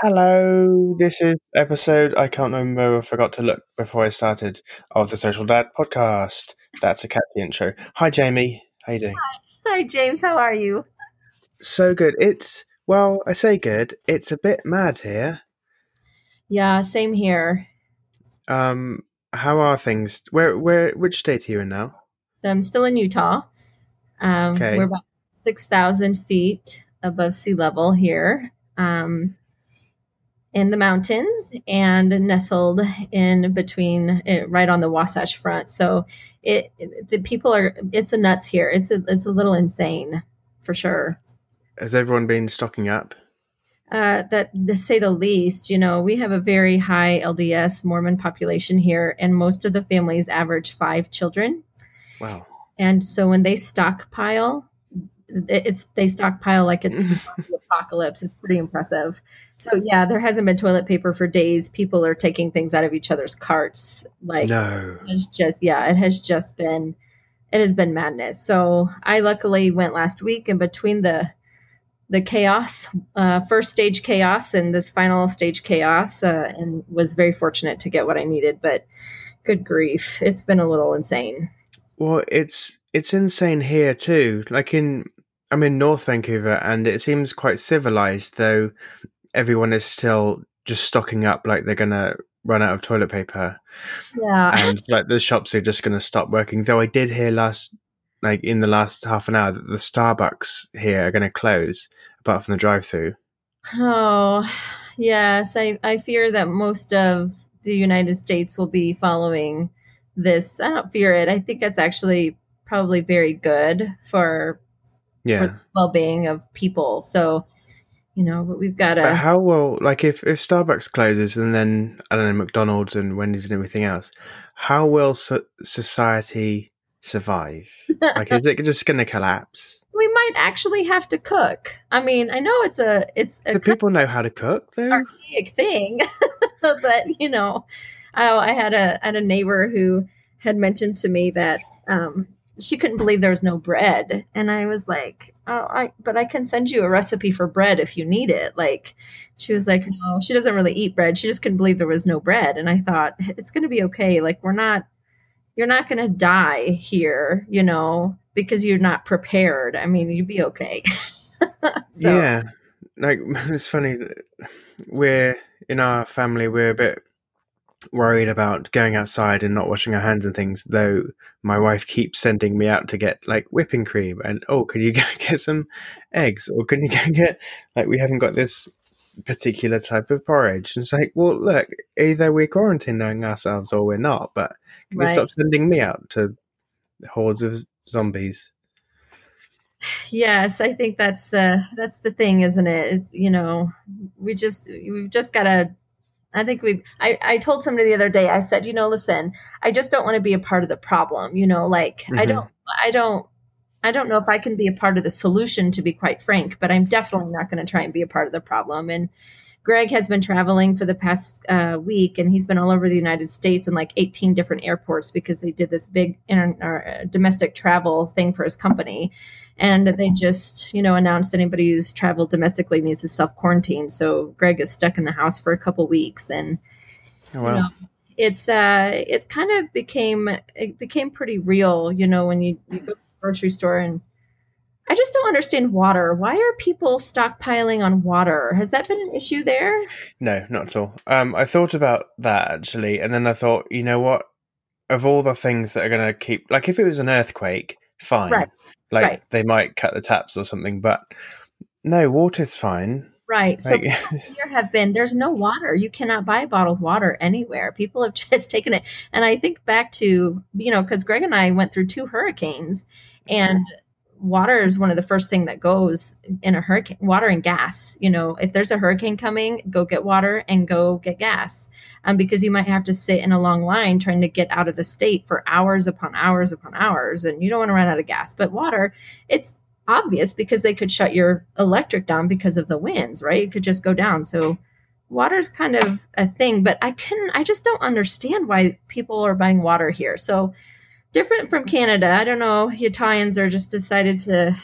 Hello, this is episode I can't remember. I forgot to look before I started of the Social Dad podcast. That's a catchy intro. Hi, Jaime. How you doing? Hi, James. How are you? So good. It's well, I say good. It's a bit mad here. Yeah, same here. Um, how are things? Where, where, which state are you in now? So I'm still in Utah. Um, Okay. We're about 6,000 feet above sea level here um, in the mountains and nestled in between, eh, right on the Wasatch Front. So it, the people are, it's a nuts here. It's a, it's a little insane for sure. Has everyone been stocking up? Uh, that to say the least, you know, we have a very high LDS Mormon population here, and most of the families average five children. Wow. And so when they stockpile, it's they stockpile like it's the apocalypse. It's pretty impressive. So yeah, there hasn't been toilet paper for days. People are taking things out of each other's carts. Like No. it's just yeah, it has just been it has been madness. So I luckily went last week, and between the the chaos, uh, first stage chaos, and this final stage chaos, uh, and was very fortunate to get what I needed. But good grief, it's been a little insane. Well, it's it's insane here too. Like in I'm in North Vancouver and it seems quite civilized though everyone is still just stocking up like they're gonna run out of toilet paper Yeah, and like the shops are just gonna stop working. Though I did hear last like in the last half an hour that the Starbucks here are gonna close apart from the drive through. Oh, yes. I, I fear that most of the United States will be following this. I don't fear it. I think it's actually probably very good for Yeah. the well being of people. So, you know, but we've got But to. how will like if, if Starbucks closes and then I don't know McDonald's and Wendy's and everything else, how will so- society survive? Like, is it just going to collapse? we might actually have to cook. I mean, I know it's a it's a people know how to cook though? archaic thing, but you know, I, I had a I had a neighbor who had mentioned to me that um, she couldn't believe there was no bread, and I was like, oh, I but I can send you a recipe for bread if you need it. Like, she was like, no, she doesn't really eat bread. She just couldn't believe there was no bread, and I thought it's going to be okay. Like, we're not. You're not going to die here, you know, because you're not prepared. I mean, you'd be okay. So- Yeah, like it's funny. We're in our family. We're a bit worried about going outside and not washing our hands and things. Though my wife keeps sending me out to get like whipping cream and oh, can you go get some eggs or can you go get like we haven't got this particular type of porridge. And it's like, well, look, either we're quarantining ourselves or we're not. But can you stop sending me out to hordes of zombies? Yes, I think that's the that's the thing, isn't it? You know, we just we've just got to. I think we. I I told somebody the other day. I said, you know, listen, I just don't want to be a part of the problem. You know, like I Mhm. don't, I don't, I don't know if I can be a part of the solution. To be quite frank, but I'm definitely not going to try and be a part of the problem. And Greg has been traveling for the past uh, week, and he's been all over the United States in like 18 different airports because they did this big inter- uh, domestic travel thing for his company. And they just you know announced anybody who's traveled domestically needs to self quarantine so greg is stuck in the house for a couple weeks and Oh, you know, it's uh it kind of became it became pretty real you know when you, you go to the grocery store and i just don't understand water why are people stockpiling on water has that been an issue there No, not at all. Um, I thought about that actually, and then I thought, you know what? Of all the things that are going to keep, like, if it was an earthquake, fine. Right, Like right. they might cut the taps or something, but no, water's fine. right so Like, here have been there's no water you cannot buy bottled water anywhere people have just taken it and i think back to you know because greg and i went through two hurricanes and water is one of the first thing that goes in a hurricane water and gas you know if there's a hurricane coming go get water and go get gas. Um, because you might have to sit in a long line trying to get out of the state for hours upon hours upon hours and you don't want to run out of gas. But water it's obvious because they could shut your electric down because of the winds right? It could just go down. So water's kind of a thing but i couldn't i just don't understand why people are buying water here. So different from canada i don't know italians are just decided to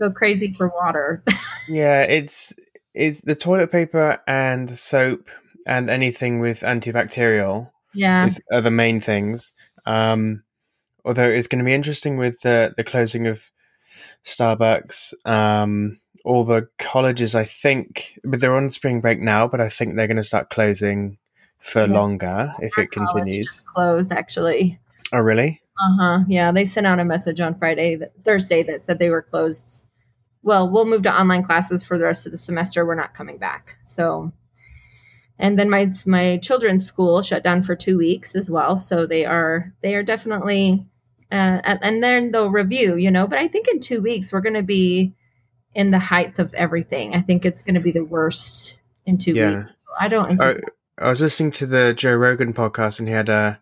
go crazy for water yeah, it's is the toilet paper and the soap and anything with antibacterial Yeah. is are the main things. Um, although it's going to be interesting with the the closing of Starbucks. Um, all the colleges, I think, but they're on spring break now. But I think they're going to start closing for Yeah. longer if it continues. closed actually. Oh, really? Uh huh. Yeah, they sent out a message on Friday, that, Thursday, that said they were closed. Well, we'll move to online classes for the rest of the semester. We're not coming back. So, and then my my children's school shut down for two weeks as well. So they are they are definitely, uh, and then they'll review, you know. But I think in two weeks we're going to be in the height of everything. I think it's going to be the worst in two Yeah. weeks. I don't anticipate. I was listening to the Joe Rogan podcast, and he had a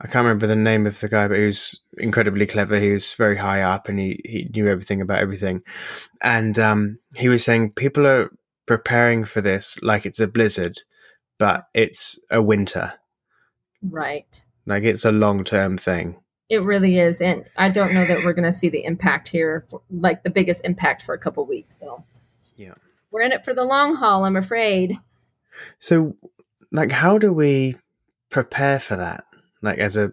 I can't remember the name of the guy, but he was incredibly clever. He was very high up, and he he knew everything about everything. And um, he was saying people are preparing for this like it's a blizzard, but it's a winter. right. Like it's a long term thing. It really is, and I don't know that we're going to see the impact here, for, like the biggest impact for a couple weeks. though. Yeah. we're in it for the long haul. I'm afraid. So, like, how do we prepare for that? Like, as a,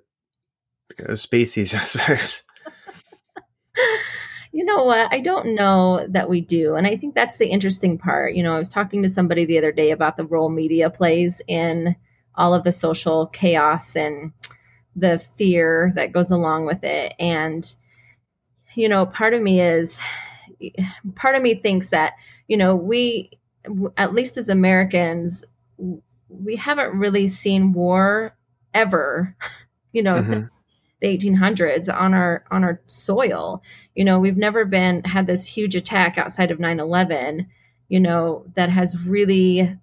a species, I suppose. You know what? I don't know that we do, and I think that's the interesting part. You know, I was talking to somebody the other day about the role media plays in all of the social chaos and the fear that goes along with it, and you know, part of me is, part of me thinks that you know we, at least as Americans, we haven't really seen war ever. You know, Mhm. since the 1800s on our on our soil. You know, we've never been had this huge attack outside of 9/11, you know, that has really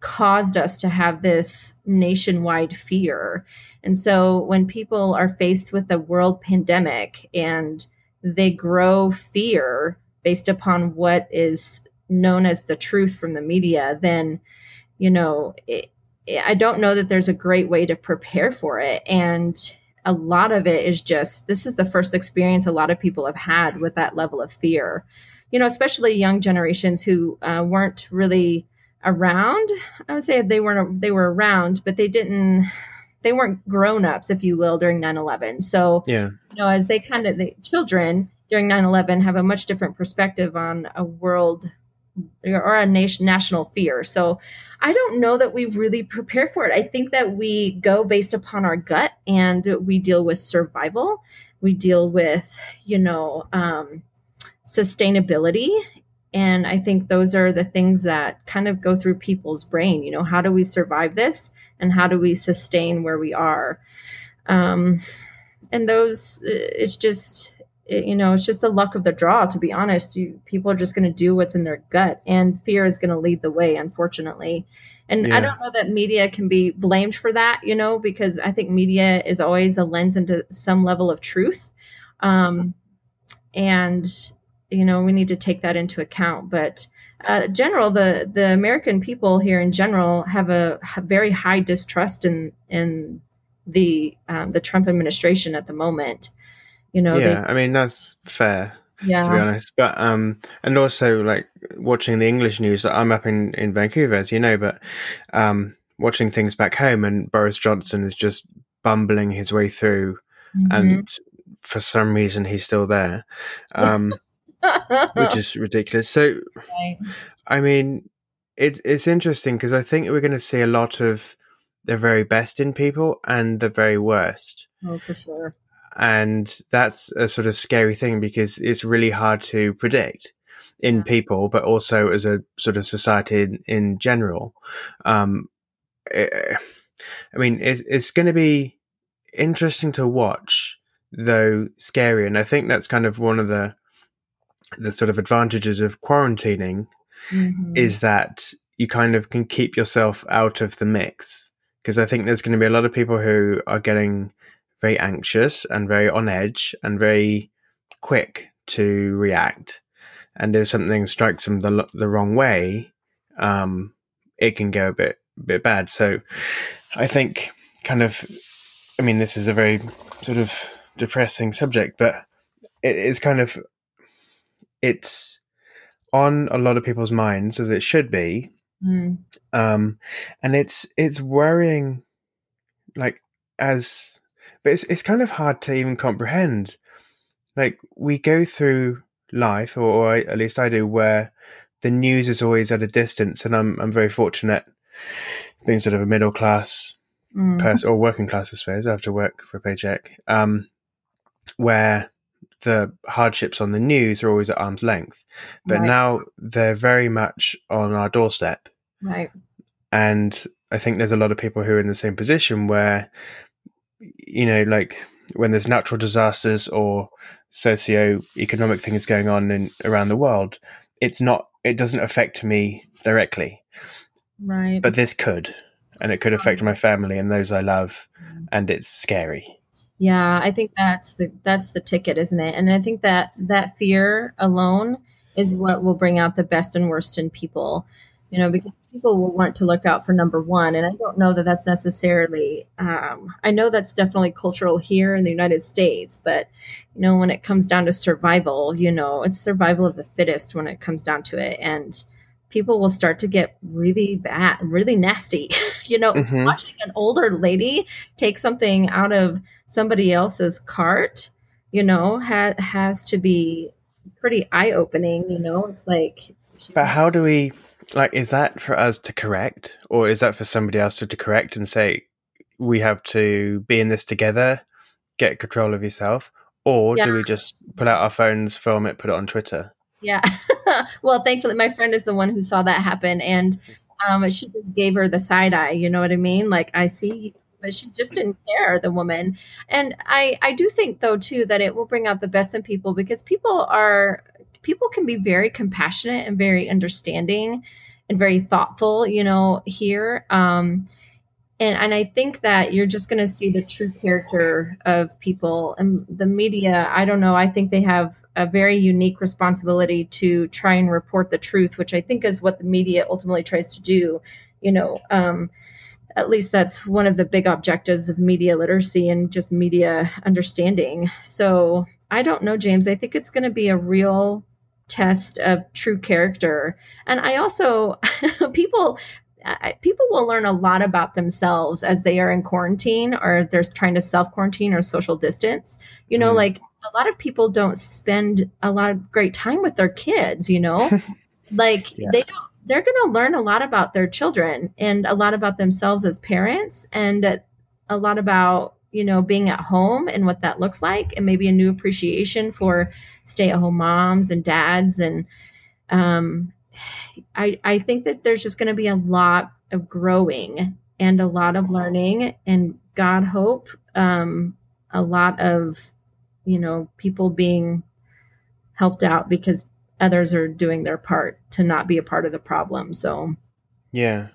caused us to have this nationwide fear. And so when people are faced with a world pandemic and they grow fear based upon what is known as the truth from the media, then you know, it, I don't know that there's a great way to prepare for it. And a lot of it is just this is the first experience a lot of people have had with that level of fear. You know, especially young generations who uh, weren't really around. I would say they weren't they were around, but they didn't they weren't grown ups, if you will, during 9-11. So Yeah. you know, as they kind of the children during 9-11 have a much different perspective on a world or a nation national fear. So I don't know that we really prepare for it. I think that we go based upon our gut and we deal with survival. We deal with, you know, um, sustainability. And I think those are the things that kind of go through people's brain. You know, how do we survive this and how do we sustain where we are? Um, and those, it's just, it, you know, it's just the luck of the draw, to be honest. You, people are just going to do what's in their gut, and fear is going to lead the way, unfortunately. And Yeah. I don't know that media can be blamed for that, you know, because I think media is always a lens into some level of truth. Um, and, you know, we need to take that into account. But, uh, general, the the American people here in general have a have very high distrust in in the um, the Trump administration at the moment. You know, yeah. I mean, that's fair. yeah, to be honest. But um, and also like watching the English news. I'm up in in Vancouver, as you know, but um, watching things back home, and Boris Johnson is just bumbling his way through, Mhm. and for some reason he's still there, um, which is ridiculous. So Right. I mean, it's it's interesting because I think we're going to see a lot of the very best in people and the very worst oh, for sure. And that's a sort of scary thing because it's really hard to predict in Yeah. people but also as a sort of society in, in general um eh, i mean it's, it's going to be interesting to watch though scary and i think that's kind of one of the the sort of advantages of quarantining Mhm. is that you kind of can keep yourself out of the mix because I think there's going to be a lot of people who are getting very anxious and very on edge and very quick to react. And if something strikes them the the wrong way, um, it can go a bit bit bad. So I think kind of, I mean, this is a very sort of depressing subject, but it is kind of it's on a lot of people's minds as it should be. Mm. Um, and it's it's worrying, like as, but it's it's kind of hard to even comprehend. Like we go through life, or, or I, at least I do, where the news is always at a distance, and I'm I'm very fortunate being sort of a middle class Mm. person or working class, I suppose. I have to work for a paycheck. Um, where the hardships on the news are always at arm's length, but Right. now they're very much on our doorstep. Right. And I think there's a lot of people who are in the same position where, you know, like when there's natural disasters or socio-economic things going on in around the world, it's not, it doesn't affect me directly, Right. but this could, and it could affect my family and those I love, mm. and it's scary. Yeah, I think that's the that's the ticket, isn't it? And I think that that fear alone is what will bring out the best and worst in people. You know, because people will want to look out for number one, and I don't know that that's necessarily. Um, I know that's definitely cultural here in the United States, but you know, when it comes down to survival, you know, it's survival of the fittest when it comes down to it, and people will start to get really bad, really nasty. you know, Mhm. watching an older lady take something out of somebody else's cart, you know, ha- has to be pretty eye opening. You know, it's like, But how do we like? Is that for us to correct, or is that for somebody else to, to correct and say we have to be in this together, get control of yourself, or Yeah. do we just pull out our phones, film it, put it on Twitter? yeah. well, thankfully, my friend is the one who saw that happen, and um, she just gave her the side eye. You know what I mean? Like, I see. But she just didn't care, the woman. And I, I do think, though, too, that it will bring out the best in people because people are, people can be very compassionate and very understanding and very thoughtful, you know, here. Um, and and I think that you're just going to see the true character of people and the media. I don't know. I think they have a very unique responsibility to try and report the truth, which I think is what the media ultimately tries to do. You know, um, at least that's one of the big objectives of media literacy and just media understanding. So I don't know, James. I think it's going to be a real test of true character. And I also, people, people will learn a lot about themselves as they are in quarantine or they're trying to self quarantine or social distance. You know, Mm. like a lot of people don't spend a lot of great time with their kids, you know? like Yeah. they don't they're going to learn a lot about their children and a lot about themselves as parents and a lot about you know being at home and what that looks like and maybe a new appreciation for stay-at-home moms and dads and um, I, I think that there's just going to be a lot of growing and a lot of learning and god hope um, a lot of you know people being helped out because others are doing their part to not be a part of the problem so Yeah.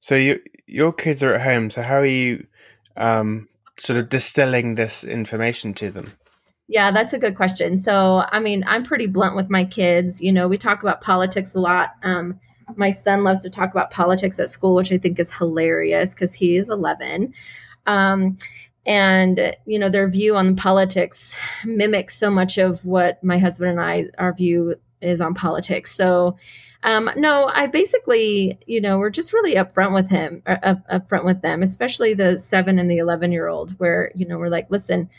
So you your kids are at home. So how are you um, sort of distilling this information to them? Yeah, that's a good question. So, I mean, I'm pretty blunt with my kids. You know, we talk about politics a lot. Um, my son loves to talk about politics at school, which I think is hilarious because he is 11. Um, and, you know, their view on politics mimics so much of what my husband and I, our view is on politics. So, um, no, I basically, you know, we're just really upfront with him, uh, up, upfront with them, especially the seven and the 11 year old, where, you know, we're like, listen,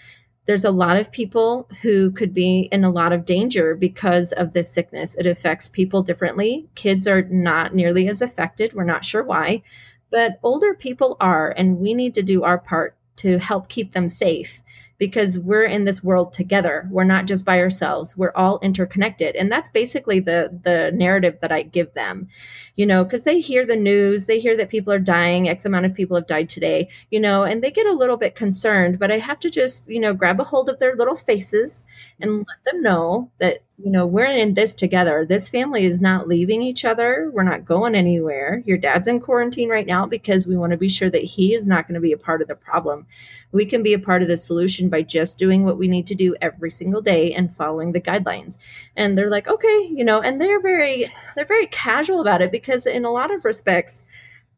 there's a lot of people who could be in a lot of danger because of this sickness. It affects people differently. Kids are not nearly as affected. We're not sure why, but older people are, and we need to do our part to help keep them safe because we're in this world together. We're not just by ourselves. We're all interconnected. And that's basically the the narrative that I give them. You know, cuz they hear the news, they hear that people are dying, x amount of people have died today, you know, and they get a little bit concerned, but I have to just, you know, grab a hold of their little faces and let them know that, you know, we're in this together. This family is not leaving each other. We're not going anywhere. Your dad's in quarantine right now because we want to be sure that he is not going to be a part of the problem we can be a part of the solution by just doing what we need to do every single day and following the guidelines and they're like okay you know and they're very they're very casual about it because in a lot of respects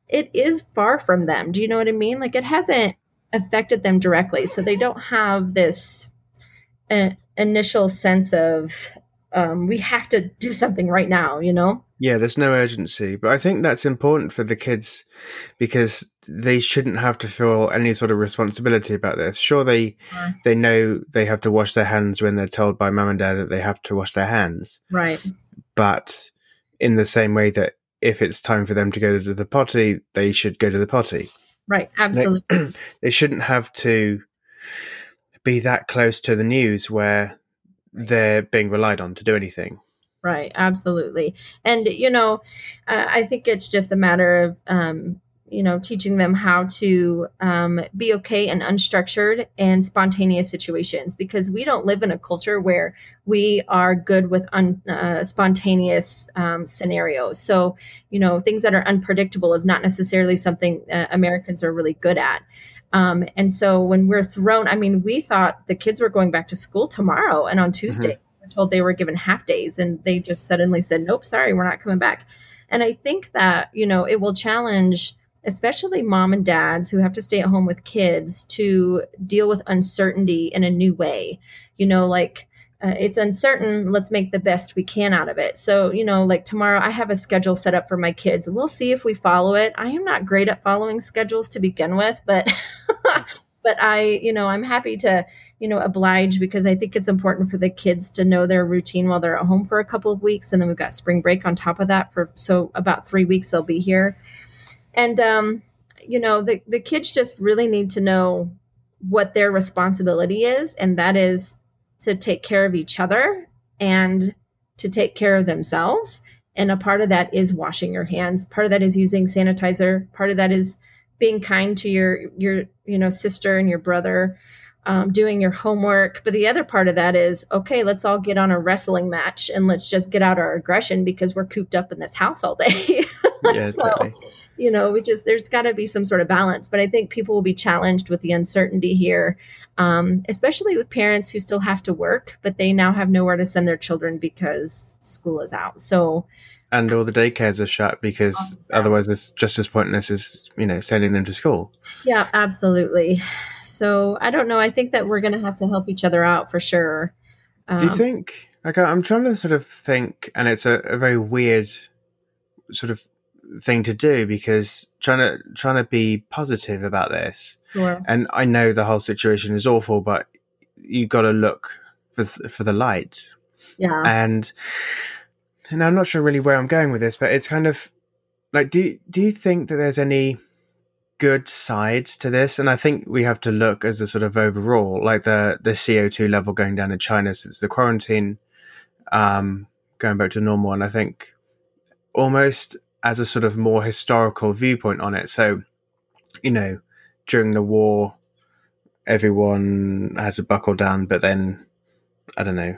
it is far from them do you know what i mean like it hasn't affected them directly so they don't have this uh, initial sense of um, we have to do something right now, you know? Yeah, there's no urgency, but I think that's important for the kids because they shouldn't have to feel any sort of responsibility about this. Sure, they Sure. they know they have to wash their hands when they're told by mum and dad that they have to wash their hands, Right. but in the same way that if it's time for them to go to the potty, they should go to the potty. Right. Absolutely. They shouldn't have to be that close to the news where they're being relied on to do anything. Right, absolutely. And, you know, I think it's just a matter of, um, you know, teaching them how to um, be okay in unstructured and spontaneous situations because we don't live in a culture where we are good with un, uh, spontaneous um, scenarios. So, you know, things that are unpredictable is not necessarily something uh, Americans are really good at. Um, and so when we're thrown, I mean, we thought the kids were going back to school tomorrow and on Tuesday were told they were given half days and they just suddenly said, nope, sorry, we're not coming back. And I think that, you know, it will challenge especially mom and dads who have to stay at home with kids to deal with uncertainty in a new way. You know, like uh, it's uncertain, let's make the best we can out of it. So, you know, like tomorrow I have a schedule set up for my kids. We'll see if we follow it. I am not great at following schedules to begin with, but but I, you know, I'm happy to, you know, oblige because I think it's important for the kids to know their routine while they're at home for a couple of weeks and then we've got spring break on top of that for so about 3 weeks they'll be here. And um you know, the the kids just really need to know what their responsibility is and that is to take care of each other and to take care of themselves. And a part of that is washing your hands. Part of that is using sanitizer. Part of that is being kind to your your you know sister and your brother um, doing your homework but the other part of that is okay let's all get on a wrestling match and let's just get out our aggression because we're cooped up in this house all day Yeah, so totally. you know we just there's got to be some sort of balance but i think people will be challenged with the uncertainty here um, especially with parents who still have to work but they now have nowhere to send their children because school is out so and all the daycares are shut because yeah. otherwise it's just as pointless as you know sending them to school Yeah, absolutely. So I don't know. I think that we're going to have to help each other out for sure. Um, do you think like i'm trying to sort of think and it's a, a very weird sort of thing to do because trying to trying to be positive about this Sure. and i know the whole situation is awful but you got to look for th- for the light Yeah. and and I'm not sure really where I'm going with this, but it's kind of like do do you think that there's any good sides to this? And I think we have to look as a sort of overall, like the the CO two level going down in China since the quarantine, um, going back to normal, and I think almost as a sort of more historical viewpoint on it. So, you know, during the war, everyone had to buckle down, but then I don't know,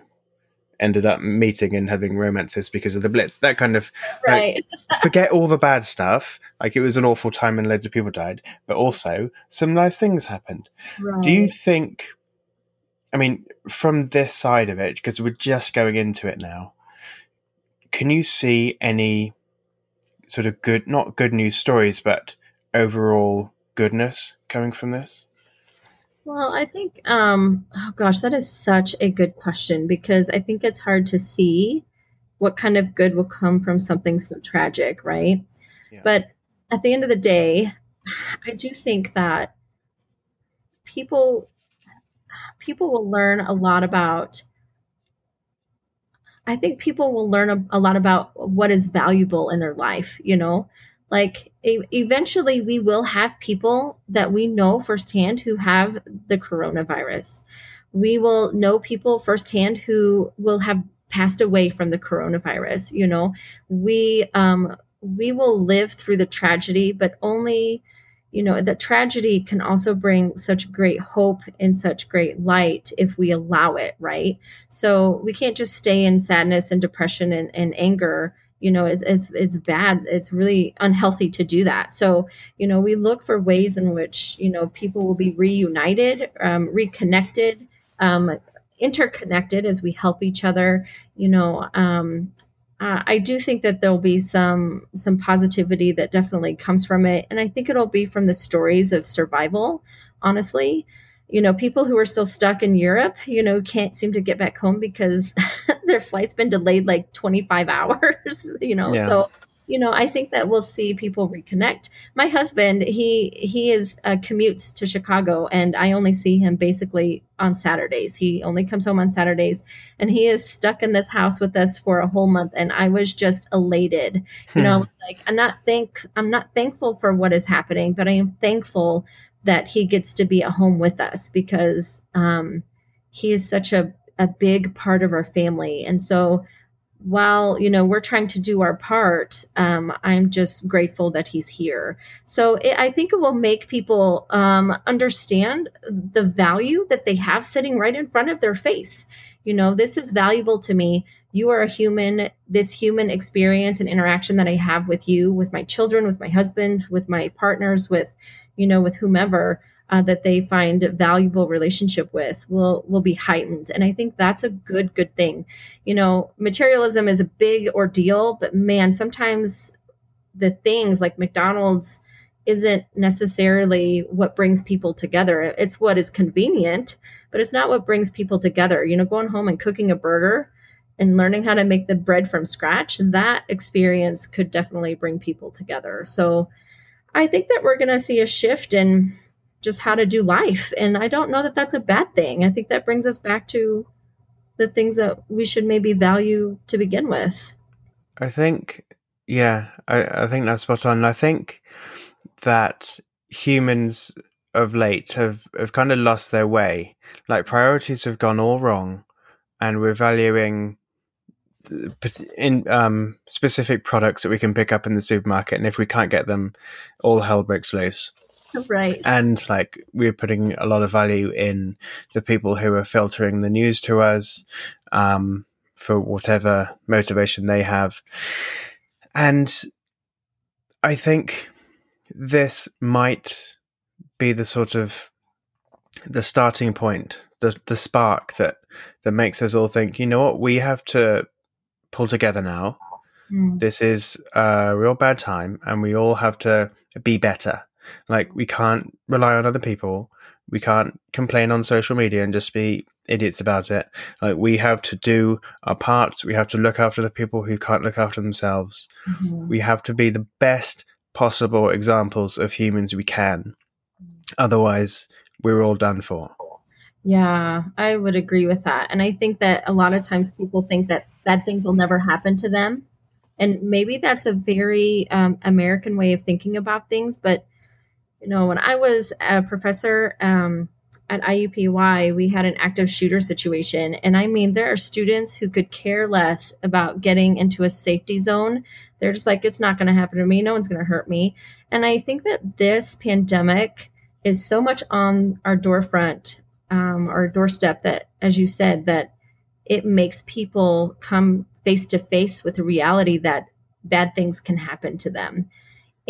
ended up meeting and having romances because of the Blitz. That kind of right. forget all the bad stuff. Like it was an awful time and loads of people died, but also some nice things happened. right. Do you think? I mean, from this side of it, because we're just going into it now, can you see any sort of good, not good news stories, but overall goodness coming from this? Well, I think, um, oh gosh, that is such a good question because I think it's hard to see what kind of good will come from something so tragic, right? Yeah. But at the end of the day, I do think that people people will learn a lot about I think people will learn a, a lot about what is valuable in their life, you know? Like e- eventually we will have people that we know firsthand who have the coronavirus. We will know people firsthand who will have passed away from the coronavirus, you know? We um we will live through the tragedy, but only you know the tragedy can also bring such great hope and such great light if we allow it right so we can't just stay in sadness and depression and, and anger you know it's, it's it's bad. It's really unhealthy to do that. So you know we look for ways in which you know people will be reunited um, reconnected um, interconnected as we help each other you know um, uh, I do think that there'll be some some positivity that definitely comes from it, and I think it'll be from the stories of survival. Honestly, you know, people who are still stuck in Europe, you know, can't seem to get back home because their flight's been delayed like 25 hours, you know. Yeah. So, you know, I think that we'll see people reconnect. My husband, he he is uh, commutes to Chicago, and I only see him basically on Saturdays. He only comes home on Saturdays, and he is stuck in this house with us for a whole month. And I was just elated, you know, hmm. like I'm not thank I'm not thankful for what is happening, but I am thankful that he gets to be at home with us because um, he is such a, a big part of our family. And so while you know we're trying to do our part um, i'm just grateful that he's here. So it, i think it will make people um, understand the value that they have sitting right in front of their face. You know this is valuable to me. You are a human this human experience and interaction that i have with you with my children with my husband with my partners with you know, with whomever uh, that they find valuable relationship with will will be heightened. And i think that's a good good thing. You know materialism is a big ordeal but man sometimes the things like mcdonald's isn't necessarily what brings people together. It's what is convenient but it's not what brings people together. You know going home and cooking a burger and learning how to make the bread from scratch that experience could definitely bring people together. So I think that we're going to see a shift in just how to do life. And I don't know that that's a bad thing. I think that brings us back to the things that we should maybe value to begin with. I think, yeah, I, I think that's spot on. I think that humans of late have, have kind of lost their way. Like priorities have gone all wrong, and we're valuing in um, specific products that we can pick up in the supermarket, and if we can't get them, all hell breaks loose. Right. And like we're putting a lot of value in the people who are filtering the news to us um, for whatever motivation they have. And I think this might be the sort of the starting point, the the spark that that makes us all think, you know what, we have to pull together now. Mm. This is a real bad time, and we all have to be better. Like, we can't rely on other people. We can't complain on social media and just be idiots about it. Like, we have to do our parts. We have to look after the people who can't look after themselves. Mm-hmm. We have to be the best possible examples of humans we can. Otherwise, we're all done for. Yeah, I would agree with that. And I think that a lot of times people think that bad things will never happen to them. And maybe that's a very um, American way of thinking about things. But, you know, when I was a professor um, at IUPUI, we had an active shooter situation. And I mean, there are students who could care less about getting into a safety zone. They're just like, it's not going to happen to me. No one's going to hurt me. And I think that this pandemic is so much on our doorfront um, our doorstep that, as you said, that it makes people come face to face with the reality that bad things can happen to them.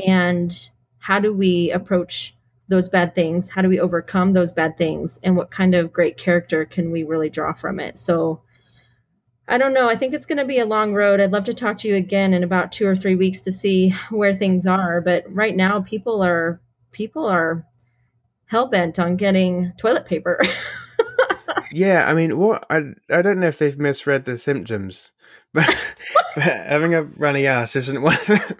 And how do we approach those bad things? How do we overcome those bad things? And what kind of great character can we really draw from it? So, I don't know. I think it's going to be a long road. I'd love to talk to you again in about two or three weeks to see where things are. But right now, people are people are hell bent on getting toilet paper. yeah, I mean, what I I don't know if they've misread the symptoms, but, but having a runny ass isn't one. of them.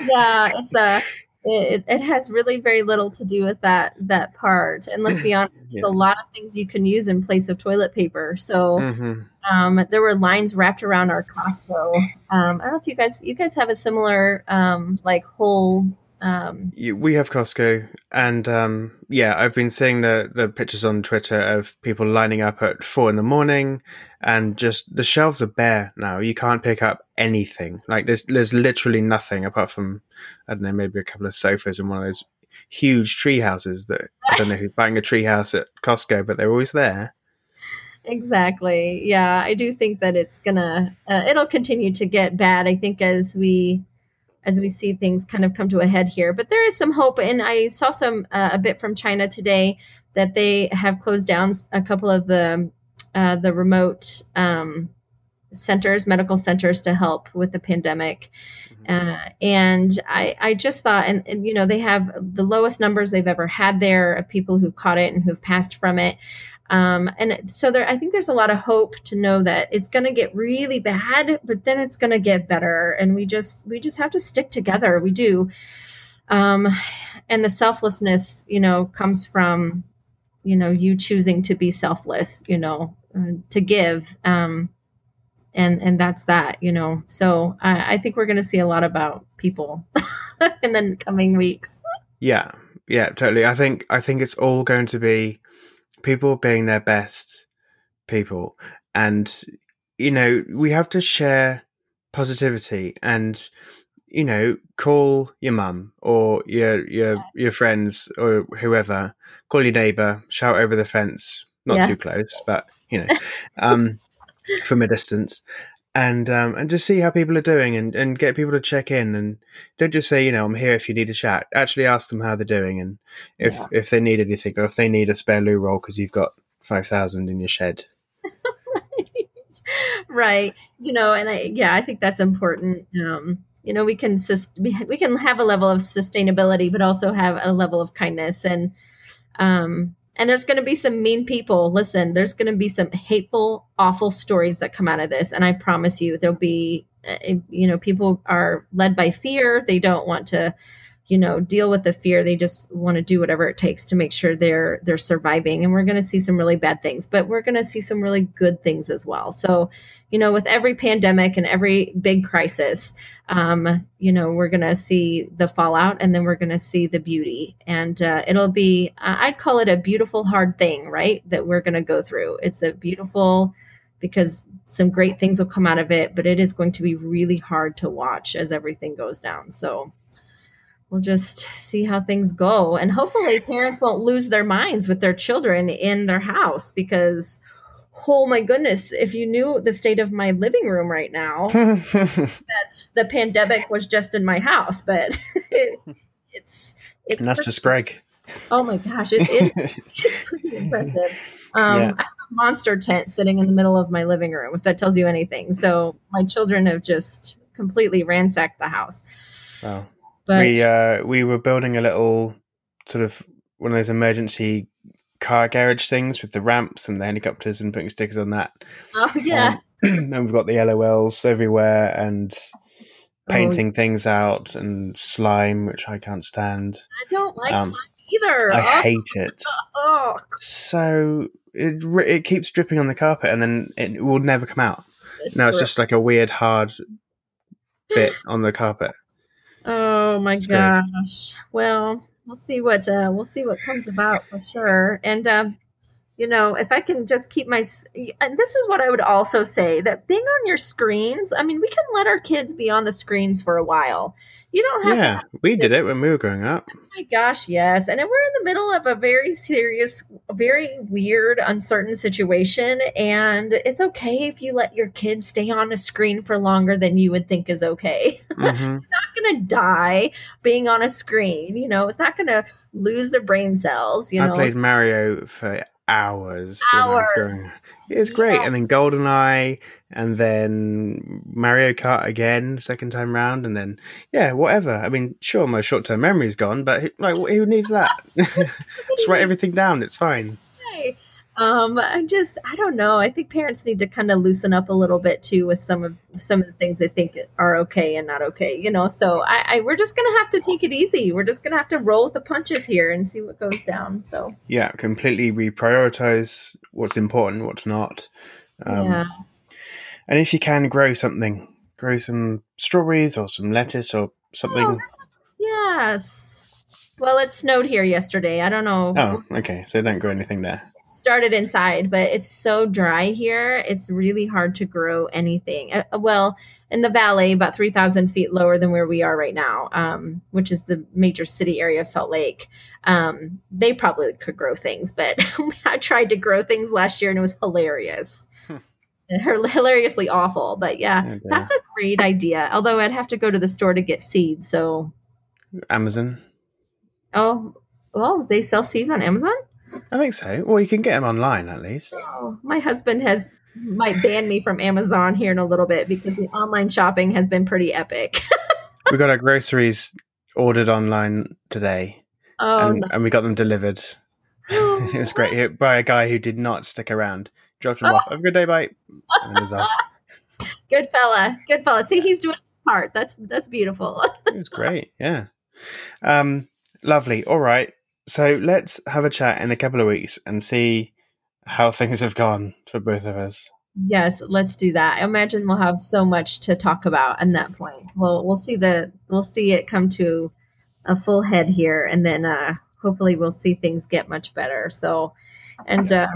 yeah, it's a. It, it has really very little to do with that that part and let's be honest yeah. a lot of things you can use in place of toilet paper so mm-hmm. um, there were lines wrapped around our costco um, i don't know if you guys you guys have a similar um, like whole um, we have Costco, and um, yeah, I've been seeing the the pictures on Twitter of people lining up at four in the morning, and just the shelves are bare now. You can't pick up anything. Like there's there's literally nothing apart from I don't know maybe a couple of sofas and one of those huge tree houses that I don't know who's buying a tree house at Costco, but they're always there. Exactly. Yeah, I do think that it's gonna uh, it'll continue to get bad. I think as we as we see things kind of come to a head here. But there is some hope, and I saw some uh, a bit from China today that they have closed down a couple of the uh, the remote um, centers, medical centers to help with the pandemic. Uh, and I, I just thought, and, and, you know, they have the lowest numbers they've ever had there of people who caught it and who've passed from it. Um, and so there, I think there's a lot of hope to know that it's going to get really bad, but then it's going to get better. And we just, we just have to stick together. We do. Um, and the selflessness, you know, comes from, you know, you choosing to be selfless, you know, uh, to give. Um, and and that's that you know so i, I think we're going to see a lot about people in the coming weeks yeah yeah totally i think i think it's all going to be people being their best people and you know we have to share positivity and you know call your mum or your your yeah. your friends or whoever call your neighbor shout over the fence not yeah. too close but you know um from a distance and um, and just see how people are doing and, and get people to check in and don't just say you know I'm here if you need a chat. Actually ask them how they're doing and if yeah. if they need anything or if they need a spare loo roll because you've got five thousand in your shed. right. right. You know, and I yeah I think that's important. Um, you know we can we can have a level of sustainability, but also have a level of kindness and um and there's going to be some mean people. Listen, there's going to be some hateful, awful stories that come out of this. And I promise you, there'll be, uh, you know, people are led by fear. They don't want to, you know, deal with the fear. They just want to do whatever it takes to make sure they're they're surviving. And we're going to see some really bad things, but we're going to see some really good things as well. So you know, with every pandemic and every big crisis, um, you know, we're going to see the fallout and then we're going to see the beauty. And uh, it'll be, I'd call it a beautiful, hard thing, right? That we're going to go through. It's a beautiful, because some great things will come out of it, but it is going to be really hard to watch as everything goes down. So, we'll just see how things go. And hopefully, parents won't lose their minds with their children in their house because oh my goodness, if you knew the state of my living room right now, that the pandemic was just in my house, but it, it's it's and that's pretty, just Greg. Oh my gosh, it, it, it's pretty impressive. Um, yeah. I have a monster tent sitting in the middle of my living room, if that tells you anything. So my children have just completely ransacked the house. Wow. But we uh, we were building a little sort of one of those emergency car garage things with the ramps and the helicopters and putting stickers on that. Oh yeah. Um, and we've got the LOLs everywhere and painting oh. things out and slime, which I can't stand. I don't like um, slime either. I oh. hate it. oh. So it it keeps dripping on the carpet and then it will never come out. It's no, it's just like a weird hard bit on the carpet. Oh my it's gosh. Crazy. Well, we'll see what uh, we'll see what comes about for sure. And um, you know, if I can just keep my and this is what I would also say that being on your screens. I mean, we can let our kids be on the screens for a while. You don't have yeah, to. we did it when we were growing up. Oh my gosh, yes. And we're in the middle of a very serious, very weird, uncertain situation. And it's okay if you let your kids stay on a screen for longer than you would think is okay. Mm-hmm. not going to die being on a screen. You know, it's not going to lose their brain cells. You I know, I played Mario for hours. Hours. It's great. Yeah. And then GoldenEye, and then Mario Kart again, second time round, and then yeah, whatever. I mean, sure, my short term memory's gone, but like, who needs that? Just write everything down. It's fine. Hey, um, I just I don't know. I think parents need to kind of loosen up a little bit too with some of some of the things they think are okay and not okay. You know, so I, I we're just gonna have to take it easy. We're just gonna have to roll with the punches here and see what goes down. So yeah, completely reprioritize what's important, what's not. Um, yeah. And if you can grow something, grow some strawberries or some lettuce or something. Oh, yes. Well, it snowed here yesterday. I don't know. Oh, okay. So don't grow anything there started inside, but it's so dry here. It's really hard to grow anything. Uh, well, in the valley, about 3,000 feet lower than where we are right now, um, which is the major city area of Salt Lake, um, they probably could grow things. But I tried to grow things last year and it was hilarious. Hilariously awful. But yeah, okay. that's a great idea. Although I'd have to go to the store to get seeds. So, Amazon. Oh, well, they sell seeds on Amazon? I think so. Well, you can get them online at least. Oh, my husband has might ban me from Amazon here in a little bit because the online shopping has been pretty epic. we got our groceries ordered online today, oh, and, no. and we got them delivered. it was great Hit by a guy who did not stick around. Dropped them off. Have a good day, bye. And was off. good fella, good fella. See, he's doing his part. That's that's beautiful. It was great. Yeah. Um, lovely. All right. So let's have a chat in a couple of weeks and see how things have gone for both of us. Yes, let's do that. I imagine we'll have so much to talk about at that point. We'll we'll see the we'll see it come to a full head here, and then uh, hopefully we'll see things get much better. So, and uh,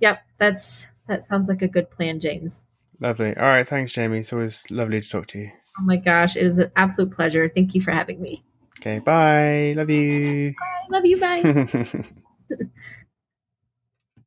yep, that's that sounds like a good plan, James. Lovely. All right. Thanks, Jaime. It's always lovely to talk to you. Oh my gosh, it is an absolute pleasure. Thank you for having me. Okay. Bye. Love you. I love you. Bye.